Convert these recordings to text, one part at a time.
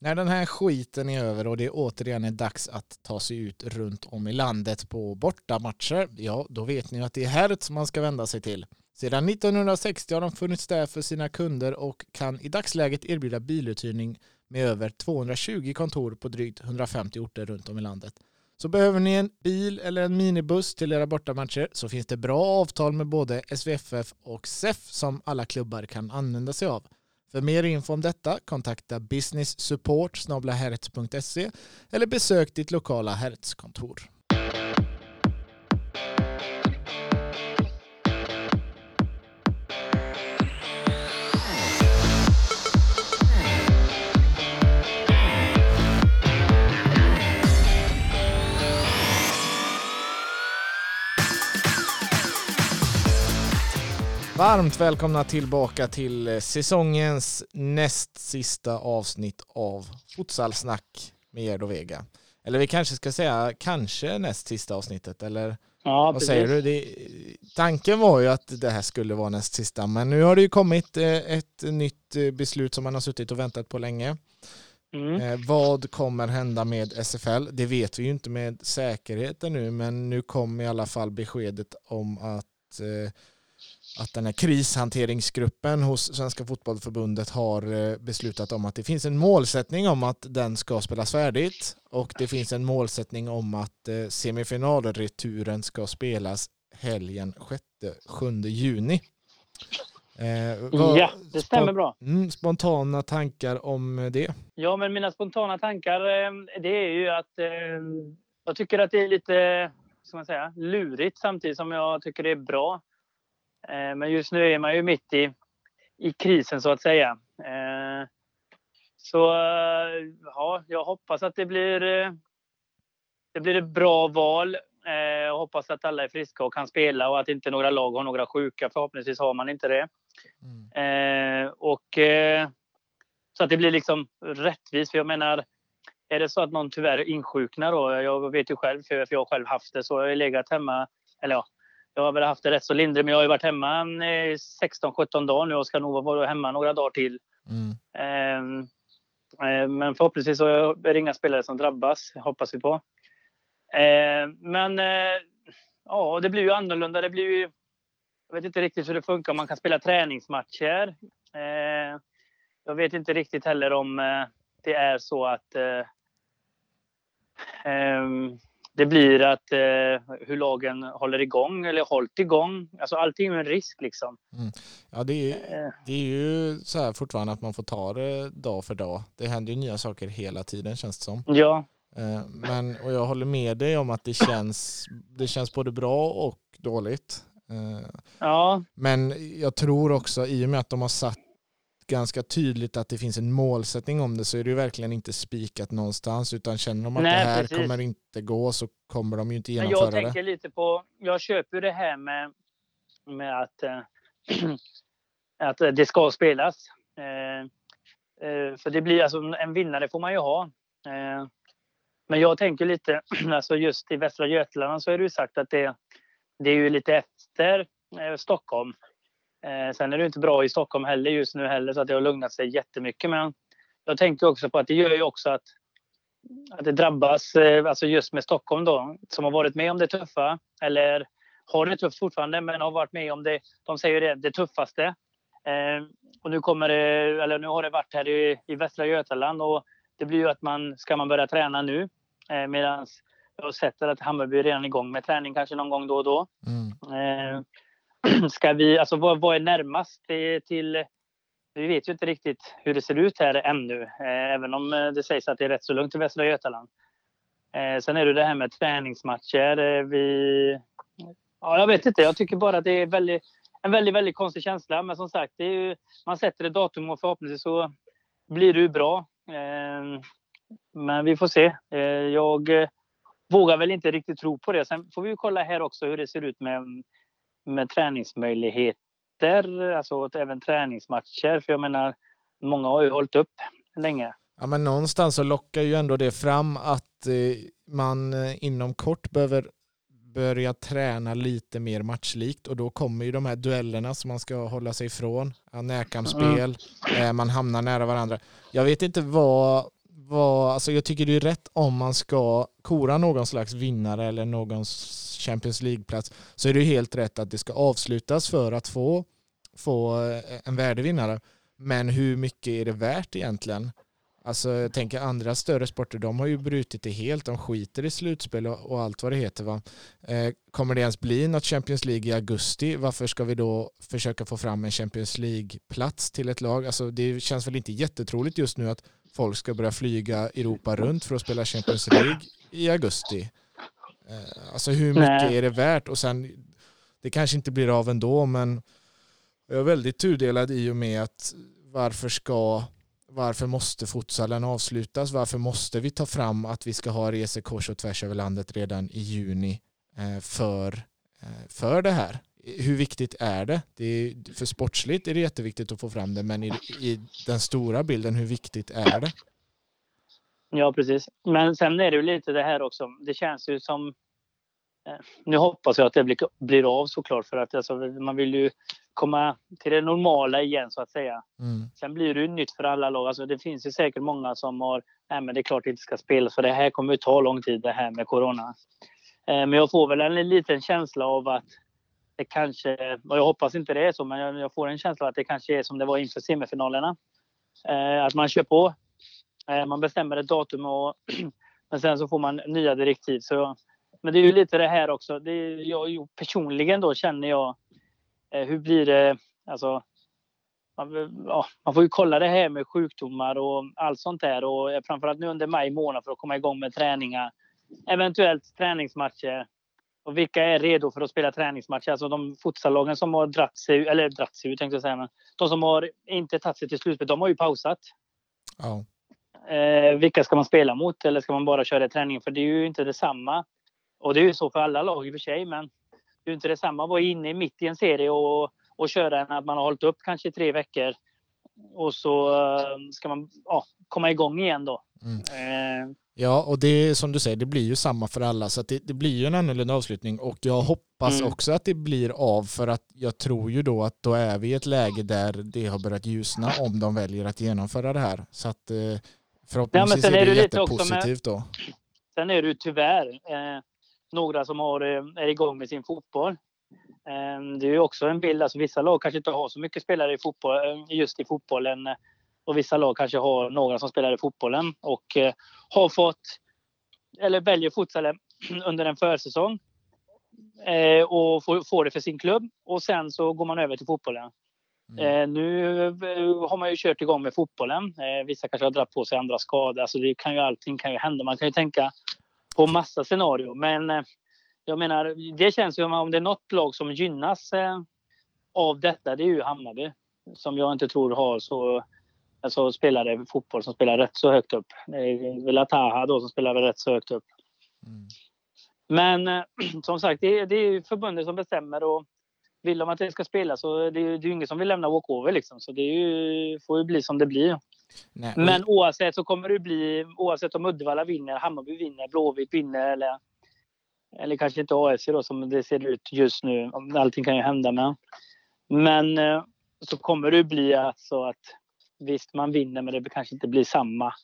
När den här skiten är över och det återigen är dags att ta sig ut runt om i landet på bortamatcher, ja då vet ni att det är Hertz man ska vända sig till. Sedan 1960 har de funnits där för sina kunder och kan i dagsläget erbjuda biluthyrning med över 220 kontor på drygt 150 orter runt om i landet. Så behöver ni en bil eller en minibuss till era bortamatcher så finns det bra avtal med både SVFF och SEF som alla klubbar kan använda sig av. För mer info om detta kontakta business support eller besök ditt lokala Hertz-kontor. Varmt välkomna tillbaka till eh, säsongens näst sista avsnitt av Futsalsnack med Gerd och Vega. Eller vi kanske ska säga kanske näst sista avsnittet, eller ja, vad precis. säger du? Det, tanken var ju att det här skulle vara näst sista, men nu har det ju kommit eh, ett nytt eh, beslut som man har suttit och väntat på länge. Mm. Vad kommer hända med SFL? Det vet vi ju inte med säkerhet nu, men nu kom i alla fall beskedet om att att den här krishanteringsgruppen hos Svenska Fotbollförbundet har eh, beslutat om att det finns en målsättning om att den ska spelas färdigt och det finns en målsättning om att eh, semifinalreturen ska spelas helgen 6-7 juni. Eh, vad, ja, det stämmer bra. Mm, spontana tankar om det? Ja, men mina spontana tankar eh, det är ju att eh, jag tycker att det är lite ska man säga, lurigt samtidigt som jag tycker det är bra. Eh, men just nu är man ju mitt i, i krisen så att säga. Eh, så eh, ja, jag hoppas att det blir, det blir ett bra val. Jag hoppas att alla är friska och kan spela och att inte några lag har några sjuka. Förhoppningsvis har man inte det. Mm. Och så att det blir liksom rättvist. För jag menar, är det så att någon tyvärr insjuknar då, jag vet ju själv, för jag har själv haft det, så jag har legat hemma, eller ja, jag har väl haft det rätt så lindrigt, men jag har ju varit hemma 16-17 dagar nu och ska nog vara hemma några dagar till. Mm. Ehm, eh, men förhoppningsvis så är det inga spelare som drabbas, hoppas vi på. Ehm, men eh, ja, det blir ju annorlunda. Det blir ju, jag vet inte riktigt hur det funkar, man kan spela träningsmatcher. Ehm, jag vet inte riktigt heller om eh, det är så att det blir att eh, hur lagen håller igång eller hållit igång. Alltså allting är en risk liksom. Mm. Ja, det är, eh. det är ju så här fortfarande att man får ta det dag för dag. Det händer ju nya saker hela tiden känns det som. Ja. Eh, men, och jag håller med dig om att det känns, det känns både bra och dåligt. Eh, ja. Men jag tror också i och med att de har satt ganska tydligt att det finns en målsättning om det så är det ju verkligen inte spikat någonstans utan känner de att Nej, det här precis. kommer inte gå så kommer de ju inte genomföra det. Jag tänker lite på, jag köper det här med, med att, äh, att det ska spelas. Äh, äh, för det blir alltså en vinnare får man ju ha. men jag tänker lite, alltså just i Västra Götaland så är det ju sagt att det, det är ju lite efter Stockholm. Eh, sen är det inte bra i Stockholm heller just nu heller så att det har lugnat sig jättemycket. Men jag tänker också på att det gör ju också att, att det drabbas, eh, alltså just med Stockholm då, som har varit med om det tuffa eller har det tufft fortfarande men har varit med om det, de säger det, det tuffaste. Eh, och nu kommer det, eller nu har det varit här i, i Västra Götaland och det blir ju att man, ska man börja träna nu eh, medan jag har sett att Hammarby är redan igång med träning kanske någon gång då och då. Mm. Ska vi, alltså vad, vad är närmast till, vi vet ju inte riktigt hur det ser ut här ännu, eh, även om eh, det sägs att det är rätt så lugnt i Västra Götaland. Eh, sen är det det här med träningsmatcher. Eh, vi, ja, jag vet inte, jag tycker bara att det är väldigt, en väldigt, väldigt konstig känsla. Men som sagt, det är ju, man sätter ett datum och förhoppningsvis så blir det ju bra. Eh, men vi får se. Jag vågar väl inte riktigt tro på det. Sen får vi kolla här också hur det ser ut med med träningsmöjligheter, alltså även träningsmatcher. För jag menar, många har ju hållit upp länge. Ja, men någonstans så lockar ju ändå det fram att eh, man eh, inom kort behöver börja träna lite mer matchlikt och då kommer ju de här duellerna som man ska hålla sig ifrån. Närkampsspel, mm. man hamnar nära varandra. Jag vet inte vad vad, alltså jag tycker det är rätt om man ska kora någon slags vinnare eller någon Champions League-plats så är det helt rätt att det ska avslutas för att få, få eh, en värdevinnare. Men hur mycket är det värt egentligen? Alltså jag tänker andra större sporter, de har ju brutit det helt. De skiter i slutspel och, och allt vad det heter. Va? Eh, kommer det ens bli något Champions League i augusti? Varför ska vi då försöka få fram en Champions League-plats till ett lag? Alltså det känns väl inte jättetroligt just nu att folk ska börja flyga Europa runt för att spela Champions League i augusti. Eh, alltså hur mycket Nej. är det värt? Och sen, det kanske inte blir av ändå, men jag är väldigt tudelad i och med att varför ska varför måste futsalen avslutas? Varför måste vi ta fram att vi ska ha resor kors och tvärs över landet redan i juni eh, för, eh, för det här? Hur viktigt är det? det är, för sportsligt är det jätteviktigt att få fram det, men i, i den stora bilden, hur viktigt är det? Ja, precis. Men sen är det ju lite det här också. Det känns ju som... Eh, nu hoppas jag att det blir, blir av såklart, för att alltså, man vill ju komma till det normala igen så att säga. Mm. Sen blir det ju nytt för alla lag. Alltså, det finns ju säkert många som har, nej men det är klart det inte ska spelas för det här kommer ju ta lång tid det här med corona. Eh, men jag får väl en liten känsla av att det kanske, och jag hoppas inte det är så, men jag, får en känsla att det kanske är som det var inför semifinalerna. Eh, att man kör på. Eh, man bestämmer ett datum och men sen så får man nya direktiv. Så, men det är ju lite det här också. Det är, jag, personligen då känner jag Eh, hur blir det? Alltså, man, ja, man, får ju kolla det här med sjukdomar och allt sånt där och eh, framförallt nu under maj månad för att komma igång med träningar. Eventuellt träningsmatcher. Och vilka är redo för att spela träningsmatcher? Alltså de futsallagen som har dratt sig, eller dratt sig tänkte jag säga, men de som har inte tagit sig till slutspel, de har ju pausat. Ja. Eh, vilka ska man spela mot eller ska man bara köra i träningen? För det är ju inte detsamma. Och det är ju så för alla lag i och för sig, men det är inte detsamma att vara inne mitt i en serie och, och köra än att man har hållit upp kanske i tre veckor. Och så eh, ska man ja, komma igång igen då. Mm. Eh. Ja, och det är som du säger, det blir ju samma för alla så det, det, blir ju en annorlunda avslutning och jag hoppas mm. också att det blir av för att jag tror ju då att då är vi i ett läge där det har börjat ljusna om de väljer att genomföra det här. Så att eh, förhoppningsvis ja, är, är det jättepositivt då. Sen är det ju tyvärr eh, några som har, är igång med sin fotboll. Ehm, det är ju också en bild, alltså vissa lag kanske inte har så mycket spelare i fotboll, eh, just i fotbollen. Och vissa lag kanske har några som spelar i fotbollen och eh, har fått, eller väljer futsalen under en försäsong. Och får, det för sin klubb och sen så går man över till fotbollen. Mm. nu har man ju kört igång med fotbollen. vissa kanske har dragit på sig andra skador. Alltså det kan ju, allting kan ju hända. Man kan ju tänka på massa scenarier. Men eh, jag menar, det känns ju som om det är något lag som gynnas eh, av detta, det är ju Hammarby. Som jag inte tror har så alltså, spelare fotboll som spelar rätt så högt upp. Det är väl Ataha då som spelar rätt så högt upp. Mm. Men eh, som sagt, det är, det är förbundet som bestämmer och vill de att det ska spelas så det är, det är ju ingen som vill lämna walkover liksom. Så det ju, får ju bli som det blir. Nej, Men oavsett så kommer det bli, oavsett om Uddevalla vinner, Hammarby vinner, Blåvitt vinner eller, eller kanske inte AFC då som det ser ut just nu. Allting kan ju hända med. Men eh, så kommer det bli alltså att visst, man vinner men det kanske inte blir samma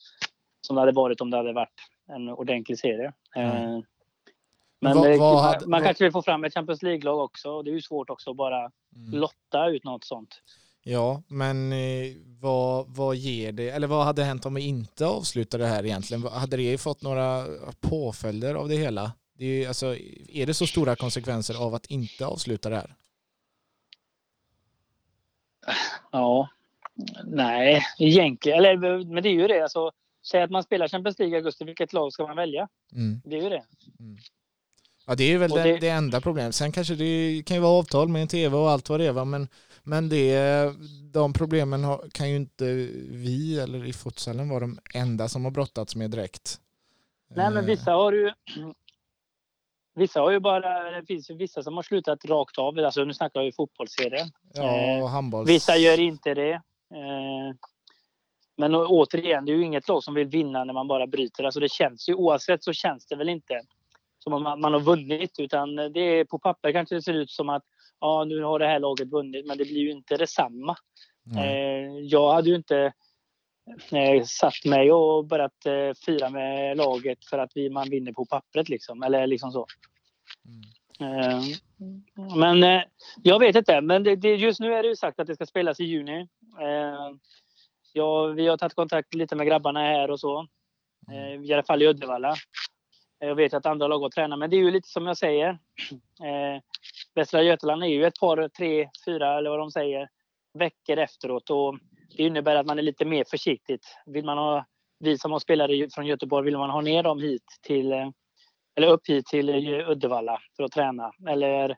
som det hade varit om det hade varit en ordentlig serie. Mm. Men vad, vad man, hade, man vad... kanske vill få fram ett Champions League-lag också. Det är ju svårt också att bara mm. lotta ut något sånt. Ja, men eh, vad, vad ger det, eller vad hade hänt om vi inte avslutade det här egentligen? Hade det fått några påföljder av det hela? Det är, alltså, är det så stora konsekvenser av att inte avsluta det här? Ja, nej, egentligen, eller men det är ju det. Alltså, säg att man spelar Champions League i augusti, vilket lag ska man välja? Mm. Det är ju det. Mm. Ja, det är väl det, det, enda problemet. Sen kanske det kan ju vara avtal med en tv och allt vad det är, men men det, de problemen har, kan ju inte vi eller i futsalen vara de enda som har brottats med direkt. Nej, men vissa har ju Vissa har ju bara, det finns ju vissa som har slutat rakt av. Alltså nu snackar jag ju fotbollsserie. Ja, eh, handbolls... Vissa gör inte det. Eh, men återigen, det är ju inget lag som vill vinna när man bara bryter. Alltså det känns ju, oavsett så känns det väl inte som om man, man har vunnit. Utan det är på papper kanske det ser ut som att ja, nu har det här laget vunnit, men det blir ju inte detsamma. Mm. Eh, jag hade ju inte eh, satt mig och börjat eh, fira med laget för att vi, man vinner på pappret liksom. Eller liksom så. Mm. Eh, men eh, jag vet inte. Men det, det, just nu är det ju sagt att det ska spelas i juni. Eh, ja, vi har tagit kontakt lite med grabbarna här och så. Eh, I alla fall i Uddevalla. Eh, jag vet att andra lag har tränat, men det är ju lite som jag säger. Eh, Västra Götaland är ju ett par, tre, fyra eller vad de säger, veckor efteråt. Och det innebär att man är lite mer försiktigt. Vill man ha, vi som har spelare från Göteborg, vill man ha ner dem hit till, eh, eller upp hit till Uddevalla för att träna? Eller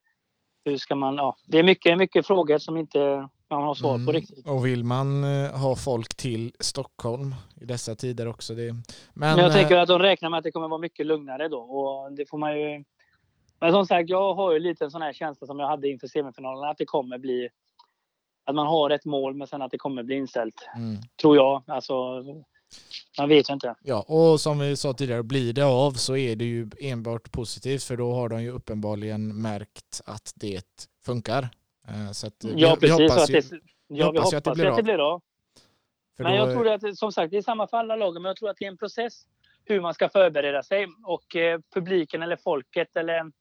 hur ska man, ja, det är mycket, mycket frågor som inte man har svar på mm. riktigt. Och vill man eh, ha folk till Stockholm i dessa tider också. Det, men, men jag tänker att de räknar med att det kommer vara mycket lugnare då och det får man ju men som sagt, jag har ju lite en sån här känsla som jag hade inför semifinalen att det kommer bli att man har ett mål men sen att det kommer bli inställt. Mm. Tror jag. Alltså, man vet ju inte. Ja, och som vi sa tidigare, blir det av så är det ju enbart positivt för då har de ju uppenbarligen märkt att det funkar. Eh, så att ja, vi, precis. Vi hoppas, ju, att det, ja, vi hoppas, att det blir, att det blir av. Men jag tror att, som sagt, det är samma för alla lagen, men jag tror att det är en process hur man ska förbereda sig och eh, publiken eller folket eller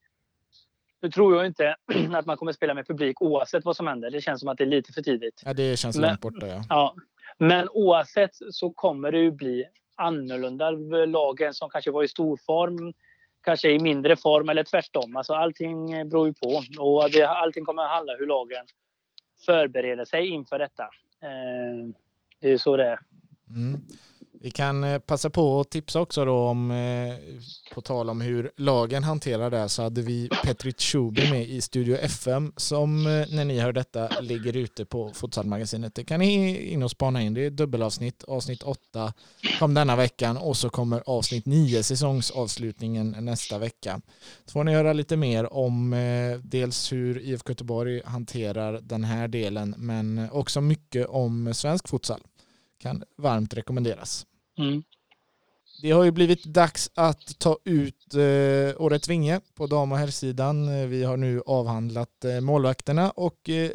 nu tror jag inte att man kommer spela med publik oavsett vad som händer. Det känns som att det är lite för tidigt. Ja, det känns långt borta. Ja. ja. Men oavsett så kommer det ju bli annorlunda. Lagen som kanske var i stor form kanske i mindre form eller tvärtom. Alltså allting beror ju på. Och det, allting kommer att handla hur lagen förbereder sig inför detta. Eh, det är så det är. Mm. Vi kan eh, passa på att tipsa också då om, eh, på tal om hur lagen hanterar det, så hade vi Petrit Schubi med i Studio FM som eh, när ni hör detta ligger ute på Futsalmagasinet. Det kan ni in och spana in. Det är dubbelavsnitt. Avsnitt 8 kom denna veckan och så kommer avsnitt 9, säsongsavslutningen nästa vecka. Så får ni höra lite mer om dels hur IFK Göteborg hanterar den här delen men också mycket om svensk futsal kan varmt rekommenderas. Mm. Det har ju blivit dags att ta ut eh, årets vinge på dam och herrsidan. Eh, vi har nu avhandlat eh, målvakterna och eh,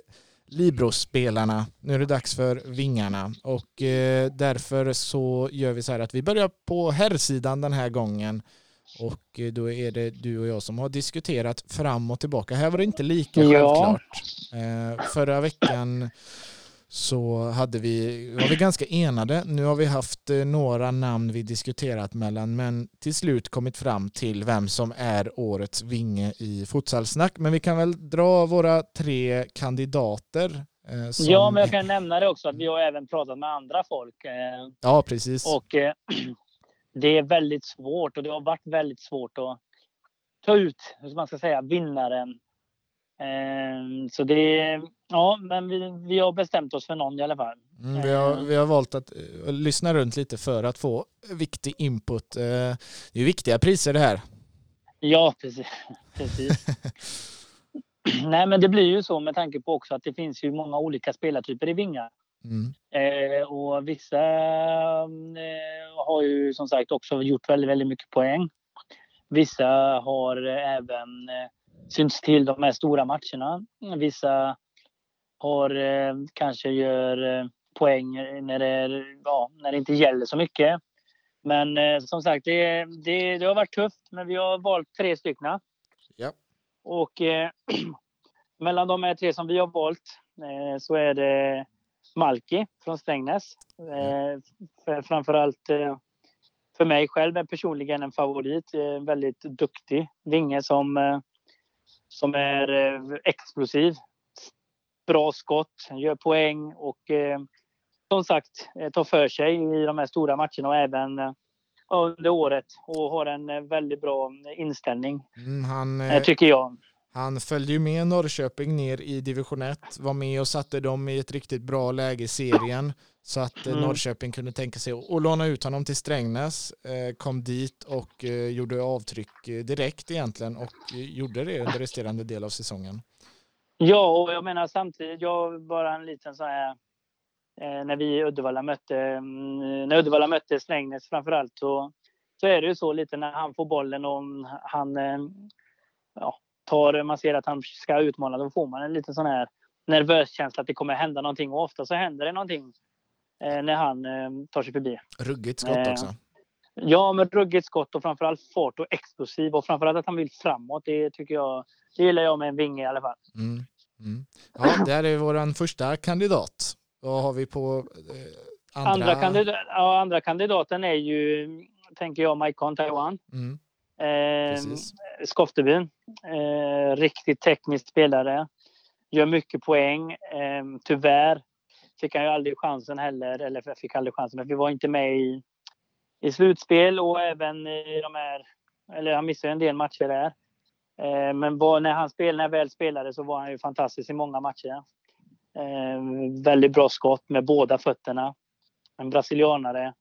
Libro-spelarna. Nu är det dags för vingarna och eh, därför så gör vi så här att vi börjar på herrsidan den här gången och eh, då är det du och jag som har diskuterat fram och tillbaka. Här var det inte lika ja. självklart. Eh, förra veckan så hade vi, var vi ganska enade. Nu har vi haft eh, några namn vi diskuterat mellan men till slut kommit fram till vem som är årets vinge i futsalsnack. Men vi kan väl dra våra tre kandidater. Eh, som... Ja, men jag kan nämna det också att vi har även pratat med andra folk. Eh, ja, precis. Och eh, det är väldigt svårt och det har varit väldigt svårt att ta ut, hur man ska säga, vinnaren så det, ja, men vi, vi har bestämt oss för någon i alla fall. Mm, vi, har, ehm. vi har valt att uh, lyssna runt lite för att få viktig input. Uh, det är viktiga priser det här. Ja, precis. precis. Nej, men det blir ju så med tanke på också att det finns ju många olika spelartyper i vingar. Mm. Eh, och vissa eh, har ju som sagt också gjort väldigt, väldigt mycket poäng. Vissa har även eh, syns till de här stora matcherna. Vissa har eh, kanske gör eh, poäng när det, ja, när det inte gäller så mycket. Men eh, som sagt, det, det, det, har varit tufft, men vi har valt tre stycken. Ja. Och eh, mellan de här tre som vi har valt eh, så är det Malki från Strängnäs. Eh, för, framförallt för mig själv är personligen en favorit. Eh, väldigt duktig vinge som som är eh, explosiv. Bra skott, gör poäng och eh, som sagt eh, tar för sig i de här stora matcherna och även under året och har en väldigt bra inställning. Mm, han, tycker jag. Han följde ju med Norrköping ner i division 1, var med och satte dem i ett riktigt bra läge i serien så att mm. Norrköping kunde tänka sig att låna ut honom till Strängnäs, kom dit och gjorde avtryck direkt egentligen och gjorde det under resterande del av säsongen. Ja, och jag menar samtidigt, jag bara en liten sån här när vi i Uddevalla mötte, mm, när Uddevalla mötte Strängnäs framförallt så, så är det ju så lite när han får bollen och han ja, tar, man ser att han ska utmana, då får man en liten sån här nervös känsla att det kommer hända någonting och ofta så händer det någonting eh, när han tar sig förbi. Ruggigt skott också. Ja, med ruggigt skott och framförallt fart och explosiv och framförallt att han vill framåt. Det tycker jag, det gillar jag med en vinge i alla fall. Mm. Mm. Ja, det här är vår första kandidat. Vad har vi på eh, andra? Andra, kandidat, ja, andra kandidaten är ju, tänker jag, Maikon Taiwan. Mm. Eh, Skoftebyn. Eh, riktigt teknisk spelare. Gör mycket poäng. Eh, tyvärr fick han ju aldrig chansen heller, eller fick aldrig chansen, men vi var inte med i, i slutspel och även i de här, eller han missade en del matcher där. Eh, men när han spelade, när han väl spelade så var han ju fantastisk i många matcher. Eh, väldigt bra skott med båda fötterna. En brasilianare eh,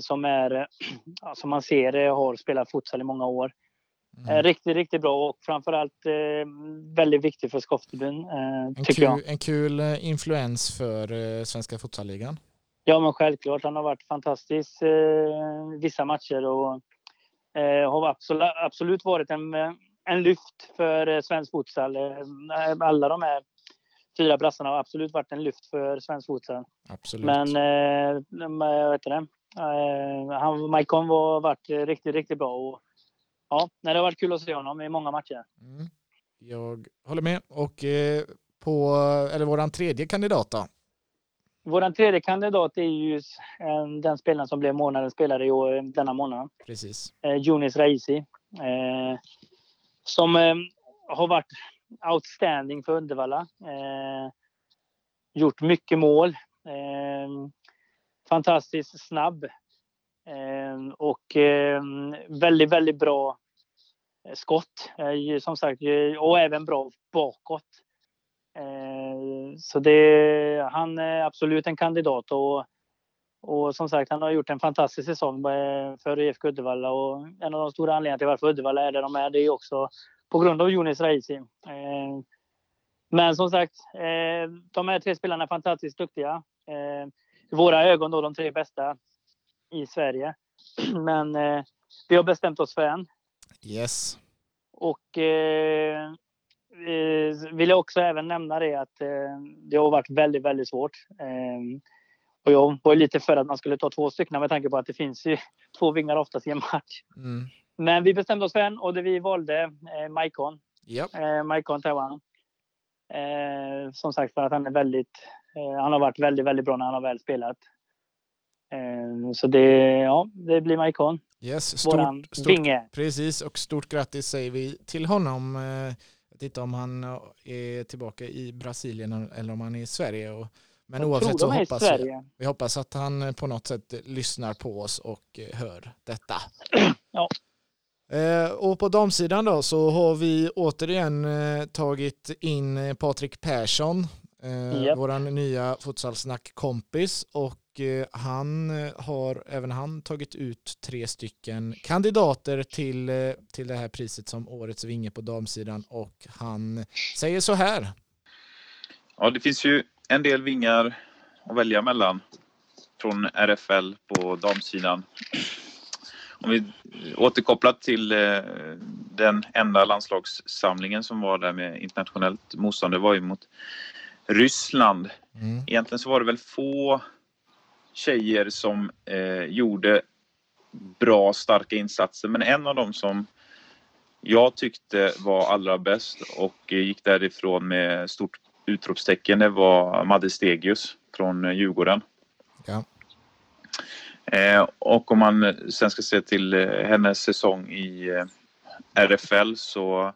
som är, som man ser har spelat futsal i många år. Mm. Riktigt, riktigt bra och framförallt eh, väldigt viktig för Skoftebyn, eh, tycker jag. En kul influens för eh, Svenska Futsalligan. Ja, men självklart. Han har varit fantastisk eh, vissa matcher och Eh, har absolut, absolut varit en, en lyft för eh, svensk futsal. Eh, alla de här fyra brassarna har absolut varit en lyft för svensk futsal. Absolut. Men, eh, vet det, han, Maikon har varit riktigt, riktigt bra. Och, ja, det har varit kul att se honom i många matcher. Mm. Jag håller med. Och eh, på, eller våran tredje kandidat då? Vår tredje kandidat är ju den spelaren som blev månadens spelare i år, denna månad. Precis. Eh, Raisi. Eh, som eh, har varit outstanding för Uddevalla. Eh, gjort mycket mål. Fantastiskt snabb. Eh, och eh, väldigt, väldigt bra eh, skott. Eh, som sagt, och även bra bakåt. Ehm, så det, han är absolut en kandidat och, och som sagt, han har gjort en fantastisk säsong eh, för IFK Uddevalla och en av de stora anledningarna till varför Uddevalla är där de är, det är också på grund av Jonis Raisi. Eh, men som sagt, eh, de här tre spelarna är fantastiskt duktiga. Ehm, Eh, I våra ögon då de tre bästa i Sverige. Men vi har bestämt oss för en. Yes. Och eh, vill jag också även nämna det att eh, det har varit väldigt, väldigt svårt. Eh, och jag var lite för att man skulle ta två stycken med tanke på att det finns ju två vingar oftast i en match. Mm. Men vi bestämde oss för en och det vi valde eh, Maikon. Yep. Eh, Maikon Taiwan. Eh, som sagt för att han är väldigt, eh, han har varit väldigt, väldigt bra när han har väl spelat. Eh, så det, ja, det blir Maikon. Yes, stort, Våran stort, vinge. Precis, och stort grattis säger vi till honom. Eh, vet inte om han är tillbaka i Brasilien eller om han är i Sverige. Men jag oavsett så hoppas vi, vi hoppas att han på något sätt lyssnar på oss och hör detta. Ja. Eh, och på damsidan då så har vi återigen eh, tagit in Patrik Persson, eh, yep. våran nya futsalsnack-kompis och Eh, han eh, har även han tagit ut tre stycken kandidater till, eh, till det här priset som årets vinge på damsidan och han säger så här. Ja, det finns ju en del vingar att välja mellan från RFL på damsidan. Om vi återkopplar till den enda landslagssamlingen som var där med internationellt motstånd, det var ju mot Ryssland. Mm. Egentligen så var det väl få tjejer som eh, gjorde bra, starka insatser. Men en av dem som jag tyckte var allra bäst och gick därifrån med stort utropstecken, det var Madde Stegius från Djurgården. Ja. Eh, och om man sen ska se till eh, hennes säsong i eh, RFL så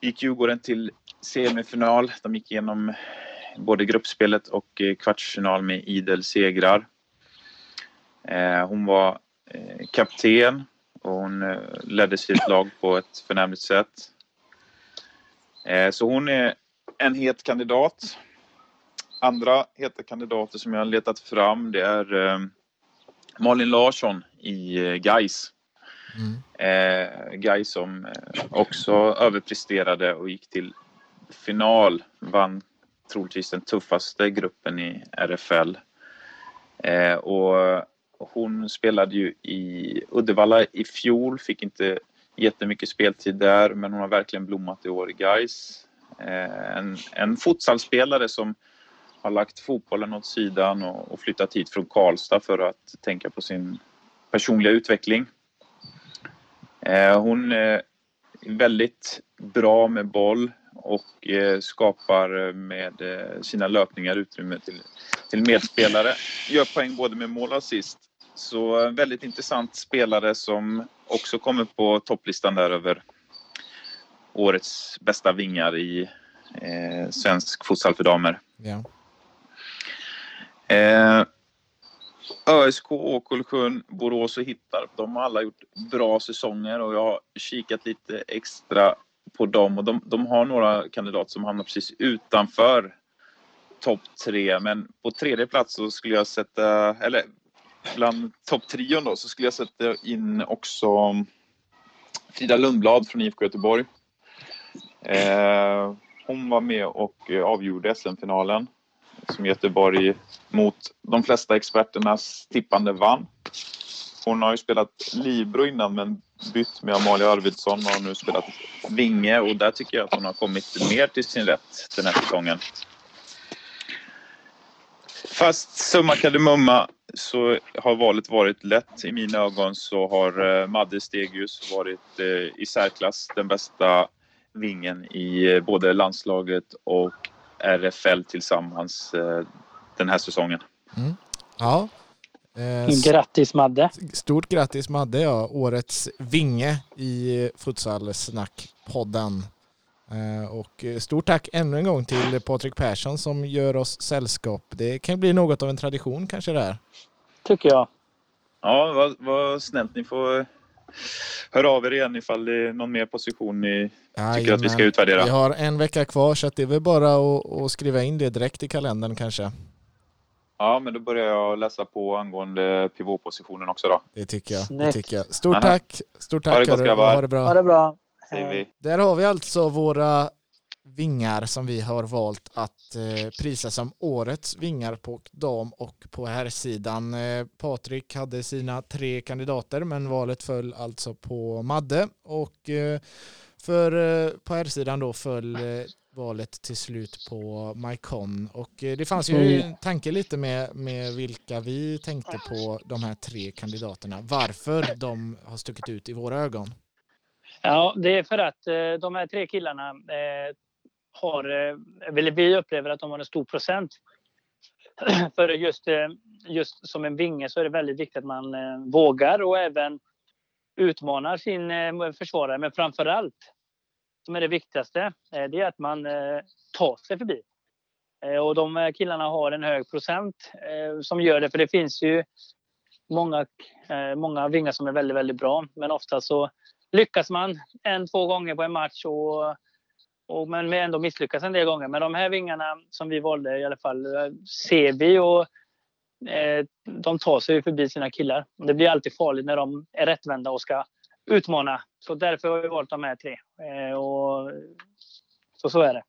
gick Djurgården till semifinal. De gick igenom både gruppspelet och eh, kvartsfinal med idel segrar. Eh, hon var eh, kapten och hon ledde sitt lag på ett förnämligt sätt. Så hon är en het kandidat. Andra heta kandidater som jag har letat fram det är Malin Larsson i Gais. Mm. Gais som också överpresterade och gick till final. Vann troligtvis den tuffaste gruppen i RFL. Eh, och hon spelade ju i Uddevalla i fjol, fick inte jättemycket speltid där, men hon har verkligen blommat i år i Gais. Eh, en, en futsalspelare som har lagt fotbollen åt sidan och, och flyttat hit från Karlstad för att tänka på sin personliga utveckling. Eh, hon är väldigt bra med boll och eh, skapar med eh, sina löpningar utrymme till, till medspelare. Gör poäng både med mål och assist. Så väldigt intressant spelare som också kommer på topplistan där över årets bästa vingar i eh, svensk futsal för damer. Ja. Eh, ÖSK, Åkullsjön, Borås och Hittarp, de har alla gjort bra säsonger och jag har kikat lite extra på dem och de, de har några kandidater som hamnar precis utanför topp tre men på tredje plats så skulle jag sätta, eller bland topptrion då så skulle jag sätta in också Frida Lundblad från IFK Göteborg. Eh, hon var med och eh, avgjorde SM-finalen som Göteborg mot de flesta experternas tippande vann. Hon har ju spelat Libro innan men bytt med Amalia Arvidsson och har nu spelat Vinge och där tycker jag att hon har kommit mer till sin rätt den här säsongen. Fast summa kardemumma så har valet varit lätt. I mina ögon så har eh, Madde Stegius varit eh, i särklass den bästa vingen i eh, både landslaget och RFL tillsammans den här säsongen. Mm. Ja. Eh, grattis Madde! Stort grattis Madde, ja. Årets vinge i Futsalsnack-podden. Eh, och stort tack ännu en gång till Patrik Persson som gör oss sällskap. Det kan bli något av en tradition kanske det här. Tycker jag. Ja, vad, vad snällt. Ni får höra av er igen ifall det är någon mer position ni ja, tycker att vi ska utvärdera. Vi har en vecka kvar så det är väl bara att, att skriva in det direkt i kalendern kanske. Ja, men då börjar jag läsa på angående pivotpositionen också då. Det tycker jag. Det tycker jag. Stort tack! Stort tack! Ha det gott grabbar! Ha det bra! Ha det bra. Där har vi alltså våra vingar som vi har valt att eh, prisa som årets vingar på dam och på herrsidan. Eh, Patrik hade sina tre kandidater men valet föll alltså på Madde och eh, för eh, på herrsidan då föll valet till slut på Maikon och eh, det fanns ju en tanke lite med, med vilka vi tänkte på de här tre kandidaterna. Varför de har stuckit ut i våra ögon. Ja, det är för att eh, de här tre killarna eh, har, eller vi upplever att de har en stor procent. för just, just som en vinge så är det väldigt viktigt att man vågar och även utmanar sin försvarare. Men framför allt som är det viktigaste, eh, det är att man eh, tar sig förbi. Eh, och de killarna har en hög procent som gör det, för det finns ju många, många vingar som är väldigt, väldigt bra. Men ofta så lyckas man en, två gånger på en match och, och men ändå misslyckas en del gånger. Men de här vingarna som vi valde i alla fall ser vi och de tar sig förbi sina killar. Det blir alltid farligt när de är rättvända och ska utmana. Så därför har vi valt de här tre. Eh, och, så, så är det.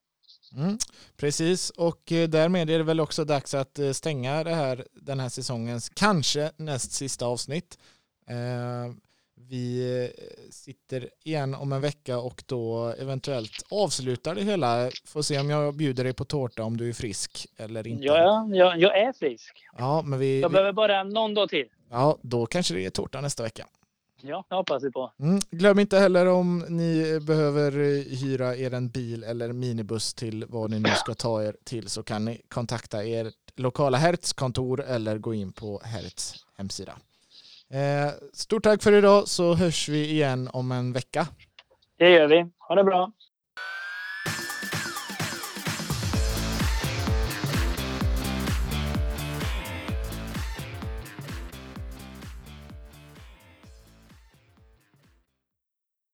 Mm, precis, och eh, därmed är det väl också dags att eh, stänga det här, den här säsongens kanske näst sista avsnitt. Vi sitter igen om en vecka och då eventuellt avslutar det hela. Får se om jag bjuder dig på tårta om du är frisk eller inte. Ja, jag, jag är frisk. Ja, men vi, jag behöver bara någon dag till. Ja, då kanske det är tårta nästa vecka. Ja, det hoppas vi på. Mm. Glöm inte heller om ni behöver hyra er en bil eller minibuss till vad ni nu ska ta er till så kan ni kontakta er lokala Hertz-kontor eller gå in på Hertz hemsida. Eh, stort tack för idag så hörs vi igen om en vecka. Det gör vi. Ha det bra.